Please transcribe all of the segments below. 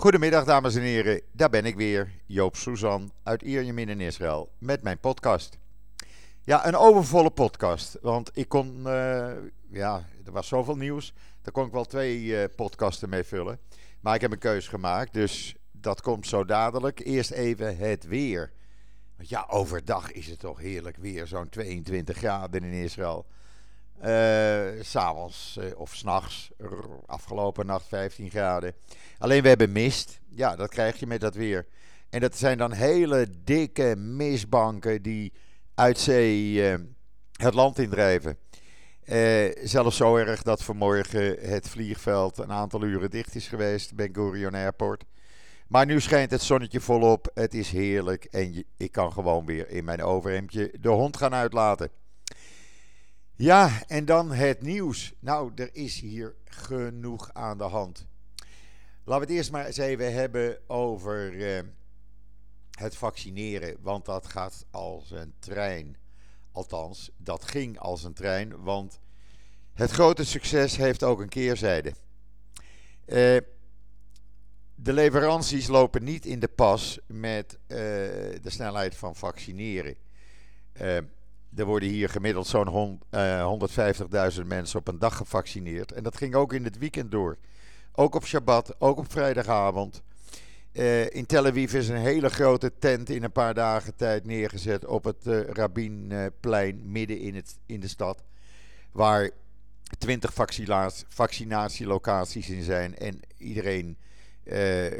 Goedemiddag dames en heren, daar ben ik weer, Joop Suzan uit Ierjemien in Israël met mijn podcast. Ja, een overvolle podcast, want ik kon, uh, ja, er was zoveel nieuws, daar kon ik wel twee uh, podcasten mee vullen. Maar ik heb een keus gemaakt, dus dat komt zo dadelijk. Eerst even het weer. Want ja, overdag is het toch heerlijk weer, zo'n 22 graden in Israël. Uh, S'avonds uh, of s'nachts, afgelopen nacht 15 graden. Alleen we hebben mist. Ja, dat krijg je met dat weer. En dat zijn dan hele dikke mistbanken die uit zee uh, het land indrijven. zelfs zo erg dat vanmorgen het vliegveld een aantal uren dicht is geweest, Ben Gurion Airport. Maar nu schijnt het zonnetje volop. Het is heerlijk en ik kan gewoon weer in mijn overhemdje de hond gaan uitlaten. Ja, en dan het nieuws. Nou, er is hier genoeg aan de hand. Laten we het eerst maar eens even hebben over eh, het vaccineren. Want dat gaat als een trein. Althans, dat ging als een trein. Want het grote succes heeft ook een keerzijde. Uh, de leveranties lopen niet in de pas met uh, de snelheid van vaccineren. Uh, er worden hier gemiddeld zo'n uh, 150.000 mensen op een dag gevaccineerd. En dat ging ook in het weekend door. Ook op Shabbat, ook op vrijdagavond. in Tel Aviv is een hele grote tent in een paar dagen tijd neergezet op het uh, Rabinplein midden in, het, in de stad. Waar 20 vaccinatielocaties in zijn en iedereen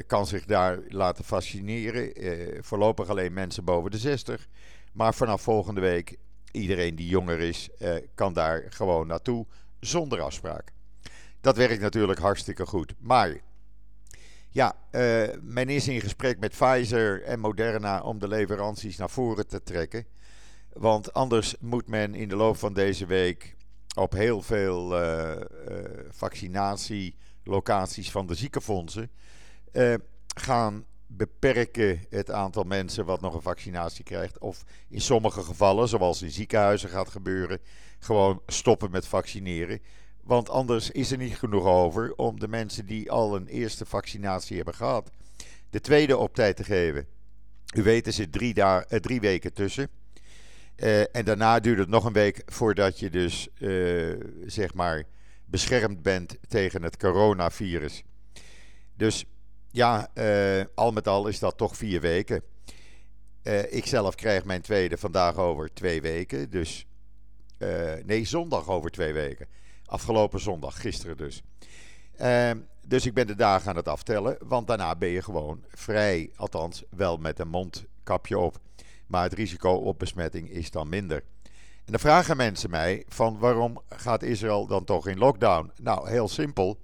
kan zich daar laten fascineren. Uh, voorlopig alleen mensen boven de 60. Maar vanaf volgende week, iedereen die jonger is, uh, kan daar gewoon naartoe zonder afspraak. Dat werkt natuurlijk hartstikke goed. Maar ja, men is in gesprek met Pfizer en Moderna om de leveranties naar voren te trekken. Want anders moet men in de loop van deze week op heel veel vaccinatielocaties van de ziekenfondsen gaan beperken het aantal mensen wat nog een vaccinatie krijgt. Of in sommige gevallen, zoals in ziekenhuizen gaat gebeuren, gewoon stoppen met vaccineren. Want anders is er niet genoeg over om de mensen die al een eerste vaccinatie hebben gehad, de tweede op tijd te geven. U weet, er zit drie, daar, uh, drie weken tussen. Uh, en daarna duurt het nog een week voordat je dus, uh, zeg maar, beschermd bent tegen het coronavirus. Dus ja, uh, al met al is dat toch vier weken. Uh, ik zelf krijg mijn tweede vandaag over twee weken. Dus, uh, nee, zondag over twee weken. Afgelopen zondag, gisteren dus. Ehm, dus ik ben de dagen aan het aftellen, want daarna ben je gewoon vrij. Althans, wel met een mondkapje op. Maar het risico op besmetting is dan minder. En dan vragen mensen mij van waarom gaat Israël dan toch in lockdown? Nou, heel simpel.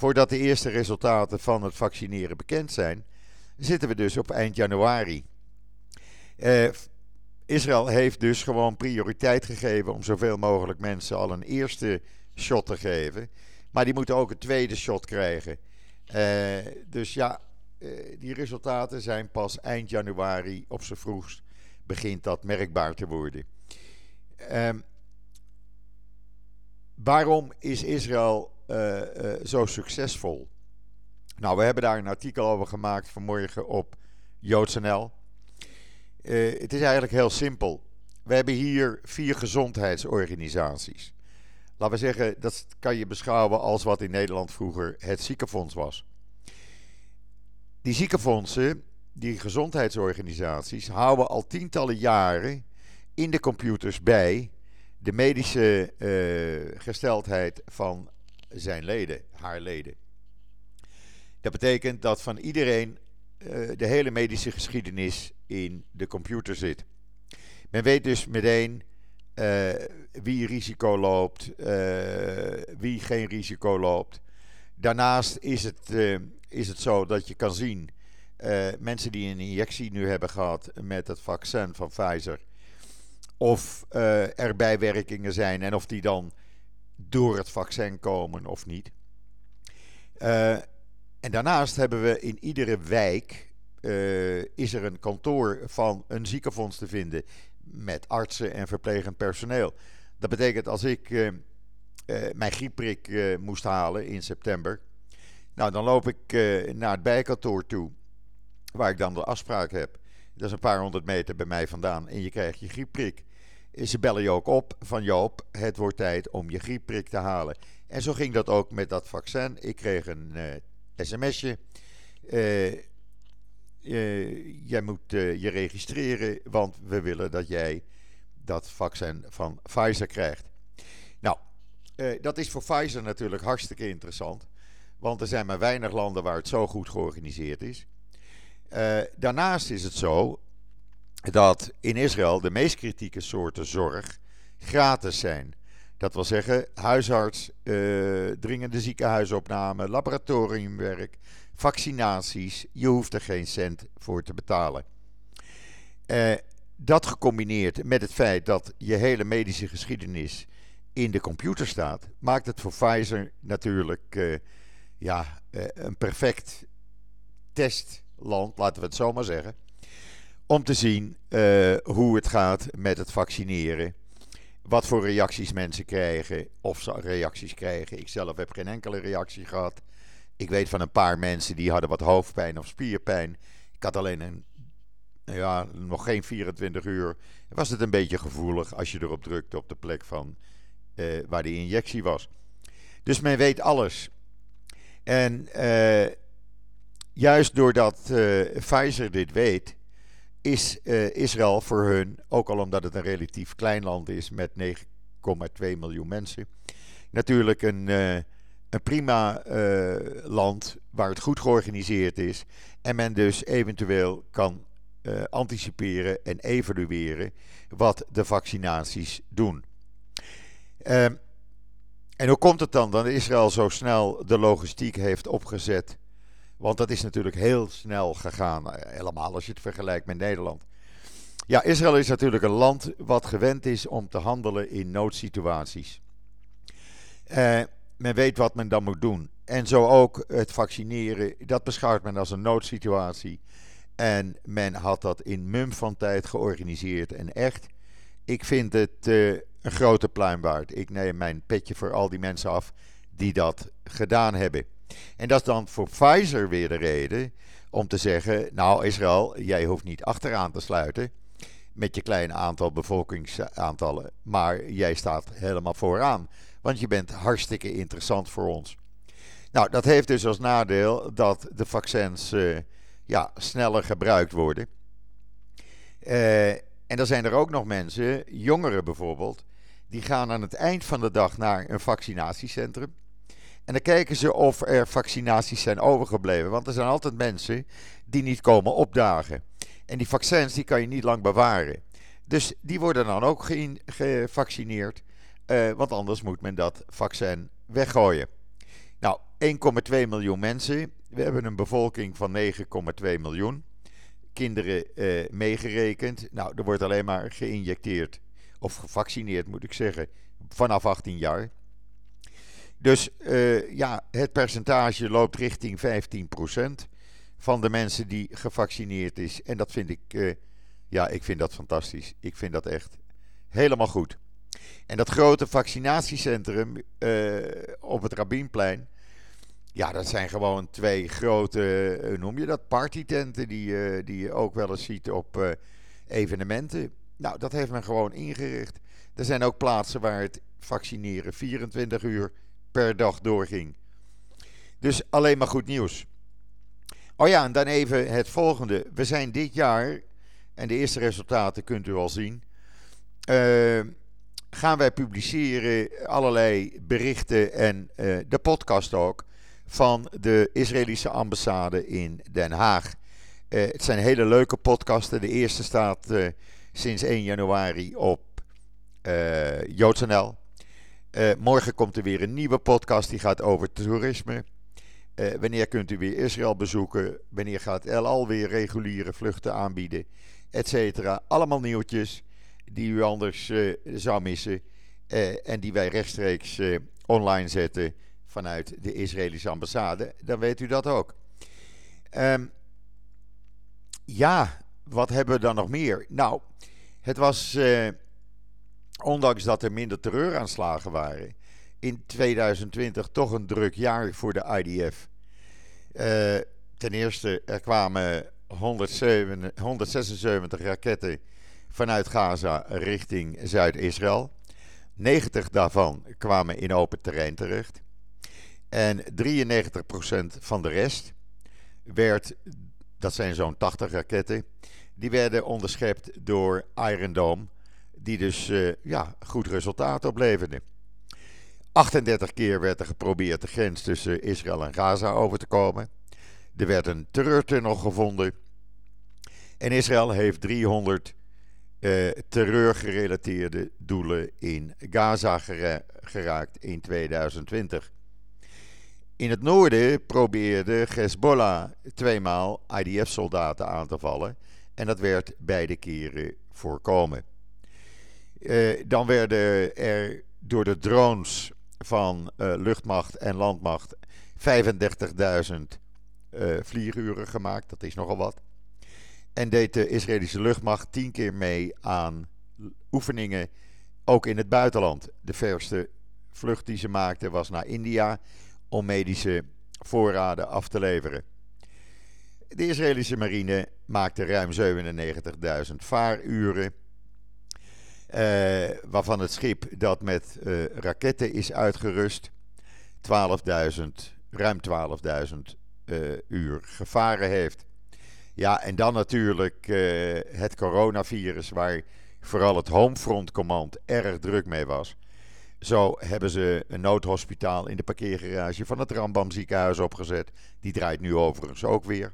Voordat de eerste resultaten van het vaccineren bekend zijn, zitten we dus op eind januari. Uh, Israël heeft dus gewoon prioriteit gegeven om zoveel mogelijk mensen al een eerste shot te geven. Maar die moeten ook een tweede shot krijgen. Uh, dus ja, uh, die resultaten zijn pas eind januari op z'n vroegst begint dat merkbaar te worden. Ehm, waarom is Israël zo succesvol? Nou, we hebben daar een artikel over gemaakt vanmorgen op JoodsNL. Uh, het is eigenlijk heel simpel. We hebben hier vier gezondheidsorganisaties. Laten we zeggen, dat kan je beschouwen als wat in Nederland vroeger het ziekenfonds was. Die ziekenfondsen, die gezondheidsorganisaties, houden al tientallen jaren in de computers bij de medische gesteldheid van zijn leden, haar leden. Dat betekent dat van iedereen uh, de hele medische geschiedenis in de computer zit. Men weet dus meteen uh, wie risico loopt, wie geen risico loopt. Daarnaast is het, is het zo dat je kan zien, mensen die een injectie nu hebben gehad met het vaccin van Pfizer, of er bijwerkingen zijn en of die dan door het vaccin komen of niet. Uh, en daarnaast hebben we in iedere wijk uh, is er een kantoor van een ziekenfonds te vinden met artsen en verplegend personeel. Dat betekent als ik mijn griepprik moest halen in september, Nou, dan loop ik naar het bijkantoor toe, waar ik dan de afspraak heb. Dat is een paar honderd meter bij mij vandaan en je krijgt je griepprik. Ze bellen je ook op van Joop, het wordt tijd om je griepprik te halen. En zo ging dat ook met dat vaccin. Ik kreeg een sms'je. jij moet je registreren, want we willen dat jij dat vaccin van Pfizer krijgt. Nou, uh, dat is voor Pfizer natuurlijk hartstikke interessant. Want er zijn maar weinig landen waar het zo goed georganiseerd is. Uh, daarnaast is het zo dat in Israël de meest kritieke soorten zorg gratis zijn. Dat wil zeggen, huisarts, uh, dringende ziekenhuisopname, laboratoriumwerk, vaccinaties. Je hoeft er geen cent voor te betalen. Uh, dat gecombineerd met het feit dat je hele medische geschiedenis in de computer staat, maakt het voor Pfizer natuurlijk uh, ja, uh, een perfect testland, laten we het zo maar zeggen. Om te zien uh, hoe het gaat met het vaccineren. Wat voor reacties mensen krijgen, of ze reacties krijgen. Ik zelf heb geen enkele reactie gehad. Ik weet van een paar mensen die hadden wat hoofdpijn of spierpijn. Ik had alleen een ja, nog geen 24 uur, was het een beetje gevoelig als je erop drukte op de plek van uh, waar die injectie was. Dus men weet alles. En uh, juist doordat Pfizer dit weet, is Israël voor hun, ook al omdat het een relatief klein land is met 9,2 miljoen mensen, natuurlijk een, een prima land waar het goed georganiseerd is. En men dus eventueel kan anticiperen en evalueren wat de vaccinaties doen. Uh, en hoe komt het dan dat Israël zo snel de logistiek heeft opgezet? Want dat is natuurlijk heel snel gegaan, eh, helemaal als je het vergelijkt met Nederland. Ja, Israël is natuurlijk een land wat gewend is om te handelen in noodsituaties. Uh, men weet wat men dan moet doen. En zo ook het vaccineren, dat beschouwt men als een noodsituatie. En men had dat in mum van tijd georganiseerd. En echt, ik vind het uh, een grote pluim waard. Ik neem mijn petje voor al die mensen af die dat gedaan hebben. En dat is dan voor Pfizer weer de reden om te zeggen: Nou, Israël, jij hoeft niet achteraan te sluiten met je kleine aantal bevolkingsaantallen, maar jij staat helemaal vooraan, want je bent hartstikke interessant voor ons. Nou, dat heeft dus als nadeel dat de vaccins. Uh, ja, sneller gebruikt worden. Uh, en dan zijn er ook nog mensen, jongeren bijvoorbeeld, die gaan aan het eind van de dag naar een vaccinatiecentrum. En dan kijken ze of er vaccinaties zijn overgebleven. Want er zijn altijd mensen die niet komen opdagen. En die vaccins die kan je niet lang bewaren. Dus die worden dan ook gevaccineerd. Uh, want anders moet men dat vaccin weggooien. Nou, 1,2 miljoen mensen we hebben een bevolking van 9,2 miljoen. Kinderen eh, meegerekend. Nou, er wordt alleen maar geïnjecteerd. Of gevaccineerd moet ik zeggen. Vanaf 18 jaar. Dus uh, ja, het percentage loopt richting 15% van de mensen die gevaccineerd is. En dat vind ik, uh, ja, ik vind dat fantastisch. Ik vind dat echt helemaal goed. En dat grote vaccinatiecentrum uh, op het Rabinplein ja, dat zijn gewoon twee grote, noem je dat, partytenten die, die je ook wel eens ziet op evenementen. Nou, dat heeft men gewoon ingericht. Er zijn ook plaatsen waar het vaccineren 24 uur per dag doorging. Dus alleen maar goed nieuws. Oh ja, en dan even het volgende. We zijn dit jaar, en de eerste resultaten kunt u al zien, uh, gaan wij publiceren allerlei berichten en de podcast ook van de Israëlische ambassade in Den Haag. Uh, het zijn hele leuke podcasten. De eerste staat sinds 1 januari op JoodsNL. morgen komt er weer een nieuwe podcast die gaat over toerisme. wanneer kunt u weer Israël bezoeken? Wanneer gaat El Al weer reguliere vluchten aanbieden? Etcetera. Allemaal nieuwtjes die u anders zou missen. en die wij rechtstreeks online zetten vanuit de Israëlische ambassade, dan weet u dat ook. Um, ja, wat hebben we dan nog meer? Nou, het was, ondanks dat er minder terreuraanslagen waren, in 2020 toch een druk jaar voor de IDF. ten eerste, er kwamen 107, 176 raketten vanuit Gaza richting Zuid-Israël. 90 daarvan kwamen in open terrein terecht. En 93% van de rest werd, dat zijn zo'n 80 raketten, die werden onderschept door Iron Dome, die dus uh, ja, goed resultaat opleverde. 38 keer werd er geprobeerd de grens tussen Israël en Gaza over te komen. Er werd een terreurtunnel gevonden. En Israël heeft 300 uh, terreurgerelateerde doelen in Gaza geraakt in 2020. In het noorden probeerde Hezbollah tweemaal IDF-soldaten aan te vallen. En dat werd beide keren voorkomen. Uh, dan werden er door de drones van uh, luchtmacht en landmacht 35.000 uh, vlieguren gemaakt. Dat is nogal wat. En deed de Israëlische luchtmacht tien keer mee aan oefeningen, ook in het buitenland. De verste vlucht die ze maakten was naar India om medische voorraden af te leveren. De Israëlische marine maakte ruim 97.000 vaaruren. Uh, waarvan het schip dat met uh, raketten is uitgerust 12.000, ruim 12.000 uh, uur gevaren heeft. Ja, en dan natuurlijk het coronavirus, waar vooral het Homefront Command erg druk mee was. Zo hebben ze een noodhospitaal in de parkeergarage van het Rambam ziekenhuis opgezet. Die draait nu overigens ook weer.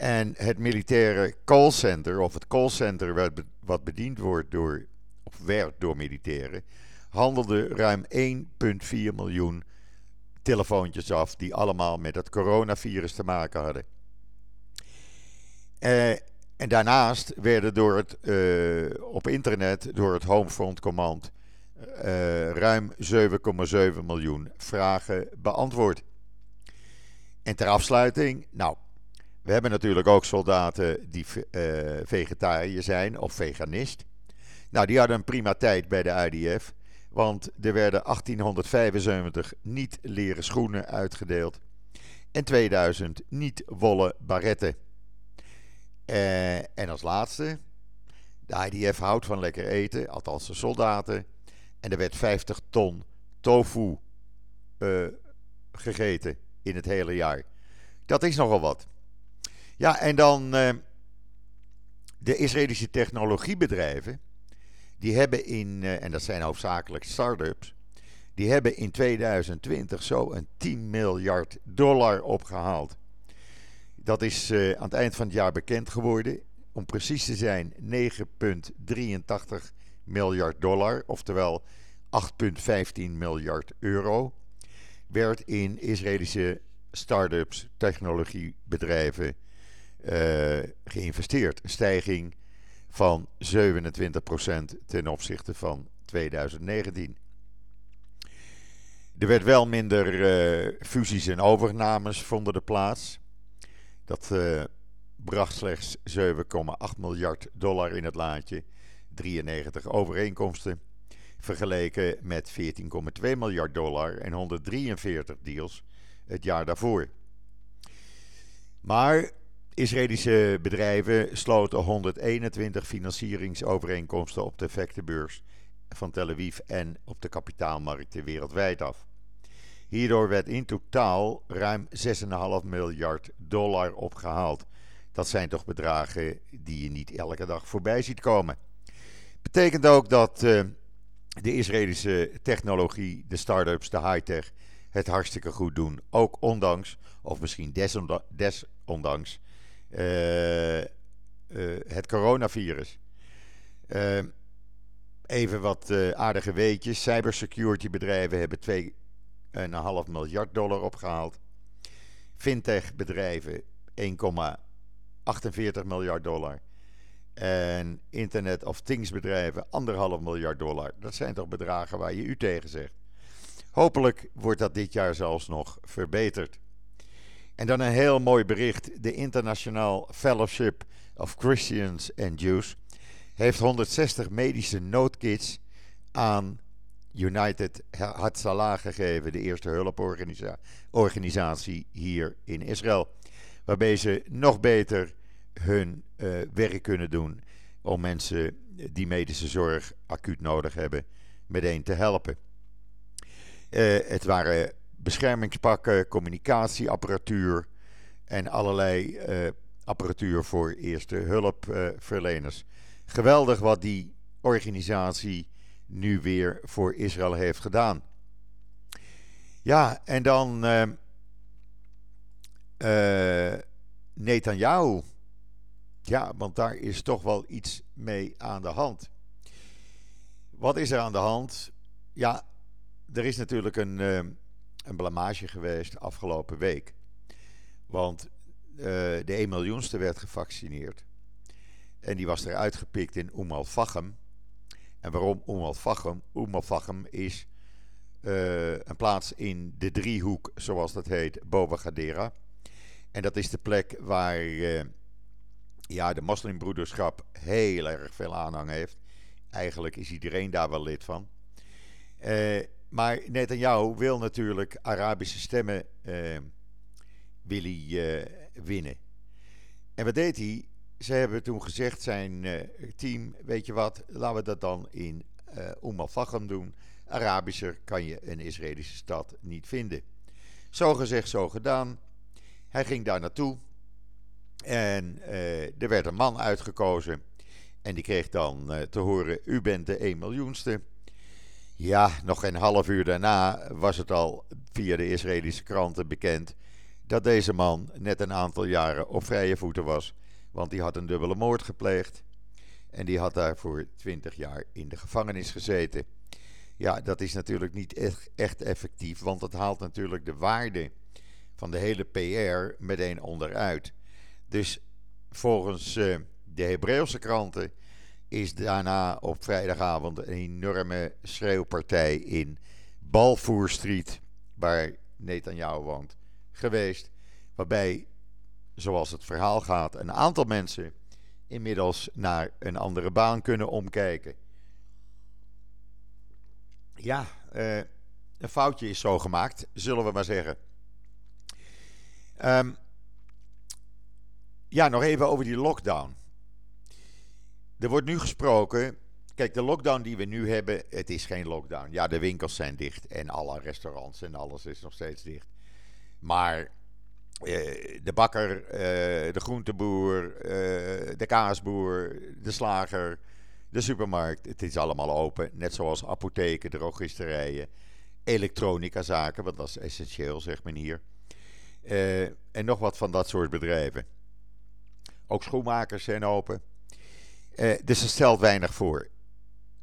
En het militaire callcenter, of het callcenter wat bediend wordt door, of werd door militairen, handelde ruim 1,4 miljoen telefoontjes af die allemaal met het coronavirus te maken hadden. Uh, en daarnaast werden door het, uh, op internet door het Homefront Command uh, ruim 7,7 miljoen vragen beantwoord. En ter afsluiting, nou, we hebben natuurlijk ook soldaten die vegetariër zijn of veganist. Nou, die hadden een prima tijd bij de IDF. Want er werden 1875 niet leren schoenen uitgedeeld. En 2000 niet wollen baretten. Uh, en als laatste, de IDF houdt van lekker eten, althans de soldaten. En er werd 50 ton tofu uh, gegeten in het hele jaar. Dat is nogal wat. Ja, en dan uh, de Israëlische technologiebedrijven die hebben in, uh, en dat zijn hoofdzakelijk start-ups, die hebben in 2020 zo een 10 miljard dollar opgehaald. Dat is uh, aan het eind van het jaar bekend geworden. Om precies te zijn 9,83 miljard dollar, oftewel 8,15 miljard euro, werd in Israëlische start-ups, technologiebedrijven geïnvesteerd. Een stijging van 27% ten opzichte van 2019. Er werd wel minder uh, fusies en overnames vonden de plaats. Dat uh, bracht slechts 7,8 miljard dollar in het laadje. 93 overeenkomsten. Vergeleken met 14,2 miljard dollar en 143 deals het jaar daarvoor. Maar Israëlische bedrijven sloten 121 financieringsovereenkomsten op de effectenbeurs van Tel Aviv en op de kapitaalmarkten wereldwijd af. Hierdoor werd in totaal ruim 6,5 miljard dollar opgehaald. Dat zijn toch bedragen die je niet elke dag voorbij ziet komen. Betekent ook dat uh, de Israëlische technologie, de start-ups, de high-tech het hartstikke goed doen. Ook ondanks, of misschien desondanks, het coronavirus. even wat aardige weetjes. Cybersecurity bedrijven hebben 2,5 miljard dollar opgehaald. Fintech bedrijven 1,48 miljard dollar. En Internet of Things bedrijven 1,5 miljard dollar. Dat zijn toch bedragen waar je u tegen zegt. Hopelijk wordt dat dit jaar zelfs nog verbeterd. En dan een heel mooi bericht. De International Fellowship of Christians and Jews heeft 160 medische noodkits aan United had Salah gegeven, de eerste hulporganisatie hier in Israël. Waarbij ze nog beter hun uh, werk kunnen doen om mensen die medische zorg acuut nodig hebben, meteen te helpen. Uh, het waren beschermingspakken, communicatieapparatuur en allerlei uh, apparatuur voor eerste hulpverleners. Geweldig wat die organisatie nu weer voor Israël heeft gedaan. Ja, en dan uh, Netanyahu. Ja, want daar is toch wel iets mee aan de hand. Wat is er aan de hand? Ja, er is natuurlijk een, een blamage geweest afgelopen week. Want de 1 miljoenste werd gevaccineerd. En die was eruit gepikt in Umm al-Fachem. En waarom Umm al-Fachem? Is uh, een plaats in de driehoek, zoals dat heet, Boba Gadera. En dat is de plek waar uh, ja, de moslimbroederschap heel erg veel aanhang heeft. Eigenlijk is iedereen daar wel lid van. Uh, maar Netanyahu wil natuurlijk Arabische stemmen wil hij, winnen. En wat deed hij? ze hebben toen gezegd, zijn uh, team, weet je wat, laten we dat dan in uh, Umm al doen. Arabischer kan je een Israëlische stad niet vinden. Zo gezegd, zo gedaan. Hij ging daar naartoe. En er werd een man uitgekozen. En die kreeg dan te horen: U bent de 1 miljoenste. Ja, nog een half uur daarna was het al via de Israëlische kranten bekend dat deze man net een aantal jaren op vrije voeten was want die had een dubbele moord gepleegd. En die had daar voor 20 jaar in de gevangenis gezeten. Ja, dat is natuurlijk niet echt, effectief, want dat haalt natuurlijk de waarde van de hele PR meteen onderuit. Dus volgens uh, de Hebreeuwse kranten is daarna op vrijdagavond een enorme schreeuwpartij in Balfour Street, waar Netanyahu woont, geweest. Waarbij zoals het verhaal gaat, een aantal mensen inmiddels naar een andere baan kunnen omkijken. Ja, uh, een foutje is zo gemaakt, zullen we maar zeggen. Um, ja, nog even over die lockdown. Er wordt nu gesproken. Kijk, de lockdown die we nu hebben, het is geen lockdown. Ja, de winkels zijn dicht en alle restaurants en alles is nog steeds dicht. Maar eh, de bakker, eh, de groenteboer, eh, de kaasboer, de slager, de supermarkt. Het is allemaal open. Net zoals apotheken, drogisterijen, elektronicazaken, want dat is essentieel, zegt men hier. en nog wat van dat soort bedrijven. Ook schoenmakers zijn open. Dus het stelt weinig voor.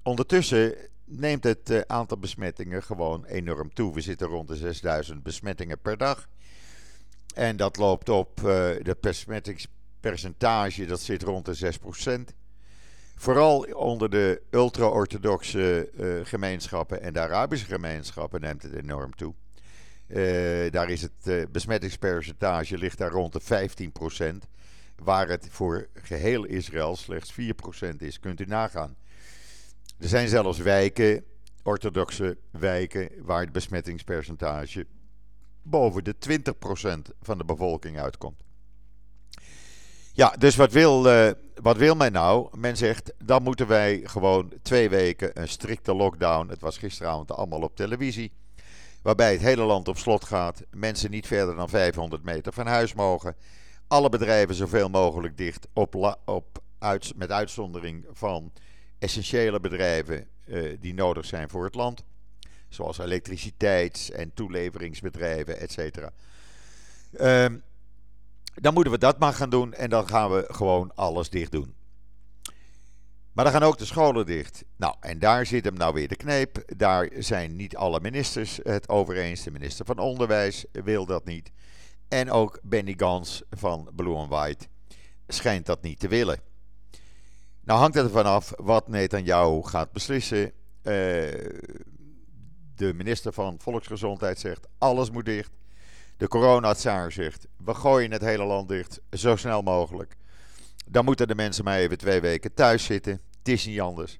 Ondertussen neemt het aantal besmettingen gewoon enorm toe. We zitten rond de 6000 besmettingen per dag. En dat loopt op, eh, het besmettingspercentage dat zit rond de 6%. Vooral onder de ultra-orthodoxe gemeenschappen en de Arabische gemeenschappen neemt het enorm toe. Daar is het besmettingspercentage ligt daar rond de 15%. Waar het voor geheel Israël slechts 4% is. Kunt u nagaan. Er zijn zelfs wijken, orthodoxe wijken, waar het besmettingspercentage boven de 20% van de bevolking uitkomt. Ja, dus wat wil, uh, wat wil men nou? Men zegt, dan moeten wij gewoon twee weken een strikte lockdown. Het was gisteravond allemaal op televisie. Waarbij het hele land op slot gaat. Mensen niet verder dan 500 meter van huis mogen. Alle bedrijven zoveel mogelijk dicht. Op, op met uitzondering van essentiële bedrijven uh, die nodig zijn voor het land zoals elektriciteits- en toeleveringsbedrijven, et cetera. Um, dan moeten we dat maar gaan doen en dan gaan we gewoon alles dicht doen. Maar dan gaan ook de scholen dicht. Nou, en daar zit hem nou weer de kneep. Daar zijn niet alle ministers het over eens. De minister van Onderwijs wil dat niet. En ook Benny Gans van Blue White schijnt dat niet te willen. Nou hangt het ervan af wat Netanyahu gaat beslissen. Uh, de minister van Volksgezondheid zegt alles moet dicht. De coronatsaar zegt we gooien het hele land dicht zo snel mogelijk. Dan moeten de mensen maar even twee weken thuis zitten. Het is niet anders.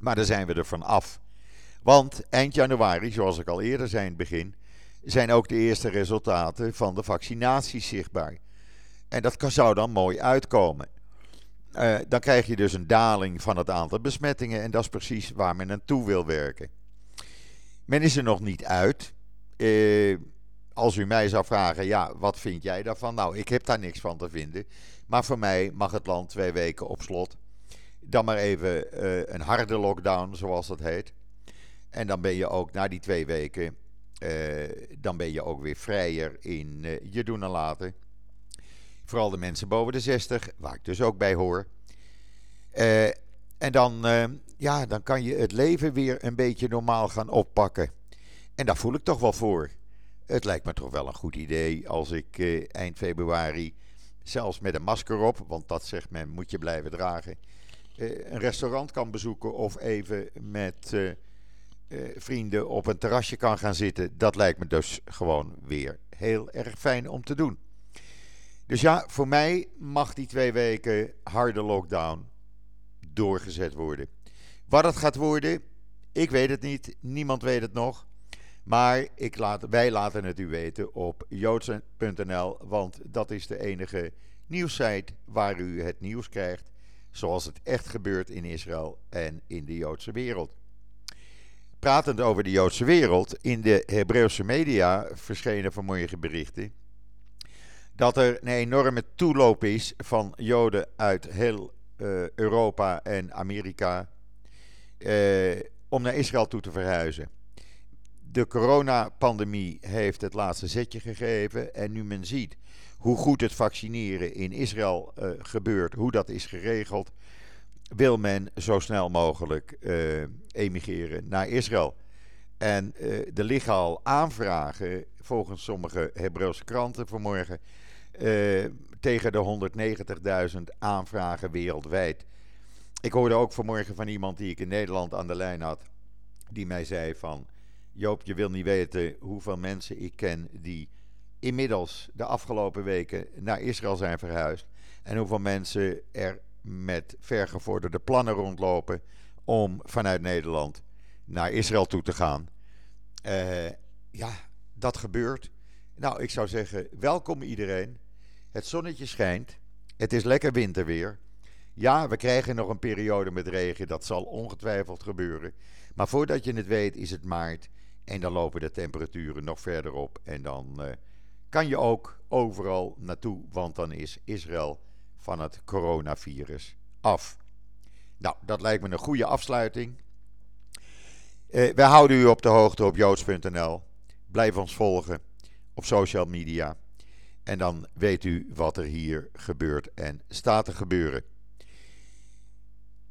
Maar dan zijn we er van af. Want eind januari, zoals ik al eerder zei in het begin, zijn ook de eerste resultaten van de vaccinaties zichtbaar. En dat zou dan mooi uitkomen. Uh, dan krijg je dus een daling van het aantal besmettingen en dat is precies waar men naartoe wil werken. Men is er nog niet uit. Uh, als u mij zou vragen, ja, wat vind jij daarvan? Nou, ik heb daar niks van te vinden. Maar voor mij mag het land twee weken op slot. Dan maar even uh, een harde lockdown, zoals dat heet. En dan ben je ook na die twee weken, dan ben je ook weer vrijer in je doen en laten. Vooral de mensen boven de 60, waar ik dus ook bij hoor. Uh, en dan, ja, dan kan je het leven weer een beetje normaal gaan oppakken. En daar voel ik toch wel voor. Het lijkt me toch wel een goed idee als ik eind februari, zelfs met een masker op, want dat zegt men moet je blijven dragen, een restaurant kan bezoeken of even met vrienden op een terrasje kan gaan zitten. Dat lijkt me dus gewoon weer heel erg fijn om te doen. Dus ja, voor mij mag die twee weken harde lockdown doorgezet worden. Wat het gaat worden, ik weet het niet. Niemand weet het nog. Maar ik laat, wij laten het u weten op joodse.nl, want dat is de enige nieuwssite waar u het nieuws krijgt zoals het echt gebeurt in Israël en in de Joodse wereld. Pratend over de Joodse wereld, in de Hebreeuwse media verschenen vanmorgen berichten dat er een enorme toeloop is van Joden uit heel uh, Europa en Amerika uh, om naar Israël toe te verhuizen. De coronapandemie heeft het laatste zetje gegeven en nu men ziet hoe goed het vaccineren in Israël uh, gebeurt, hoe dat is geregeld, wil men zo snel mogelijk emigreren naar Israël. En er liggen al aanvragen, volgens sommige Hebreeuwse kranten vanmorgen, uh, tegen de 190.000 aanvragen wereldwijd. Ik hoorde ook vanmorgen van iemand die ik in Nederland aan de lijn had, die mij zei van, Joop, je wil niet weten hoeveel mensen ik ken die inmiddels de afgelopen weken naar Israël zijn verhuisd. En hoeveel mensen er met vergevorderde plannen rondlopen om vanuit Nederland naar Israël toe te gaan. Uh, ja, dat gebeurt. Nou, ik zou zeggen, welkom iedereen. Het zonnetje schijnt. Het is lekker winterweer. Ja, we krijgen nog een periode met regen. Dat zal ongetwijfeld gebeuren. Maar voordat je het weet is het maart. En dan lopen de temperaturen nog verder op. En dan uh, kan je ook overal naartoe. Want dan is Israël van het coronavirus af. Nou, dat lijkt me een goede afsluiting. Uh, wij houden u op de hoogte op joods.nl. Blijf ons volgen op social media. En dan weet u wat er hier gebeurt en staat te gebeuren.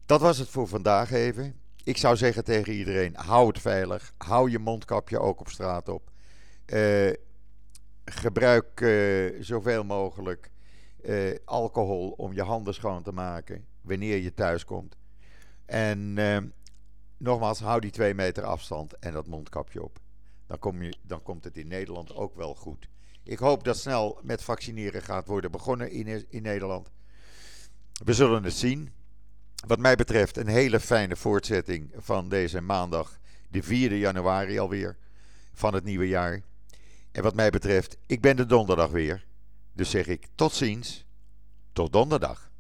Dat was het voor vandaag even. Ik zou zeggen tegen iedereen: hou het veilig. Hou je mondkapje ook op straat op. Uh, gebruik uh, zoveel mogelijk uh, alcohol om je handen schoon te maken wanneer je thuis komt. En nogmaals, hou die twee meter afstand en dat mondkapje op. Dan, kom je, dan komt het in Nederland ook wel goed. Ik hoop dat snel met vaccineren gaat worden begonnen in, in Nederland. We zullen het zien. Wat mij betreft een hele fijne voortzetting van deze maandag, de 4 januari alweer, van het nieuwe jaar. En wat mij betreft, ik ben de donderdag weer. Dus zeg ik tot ziens, tot donderdag.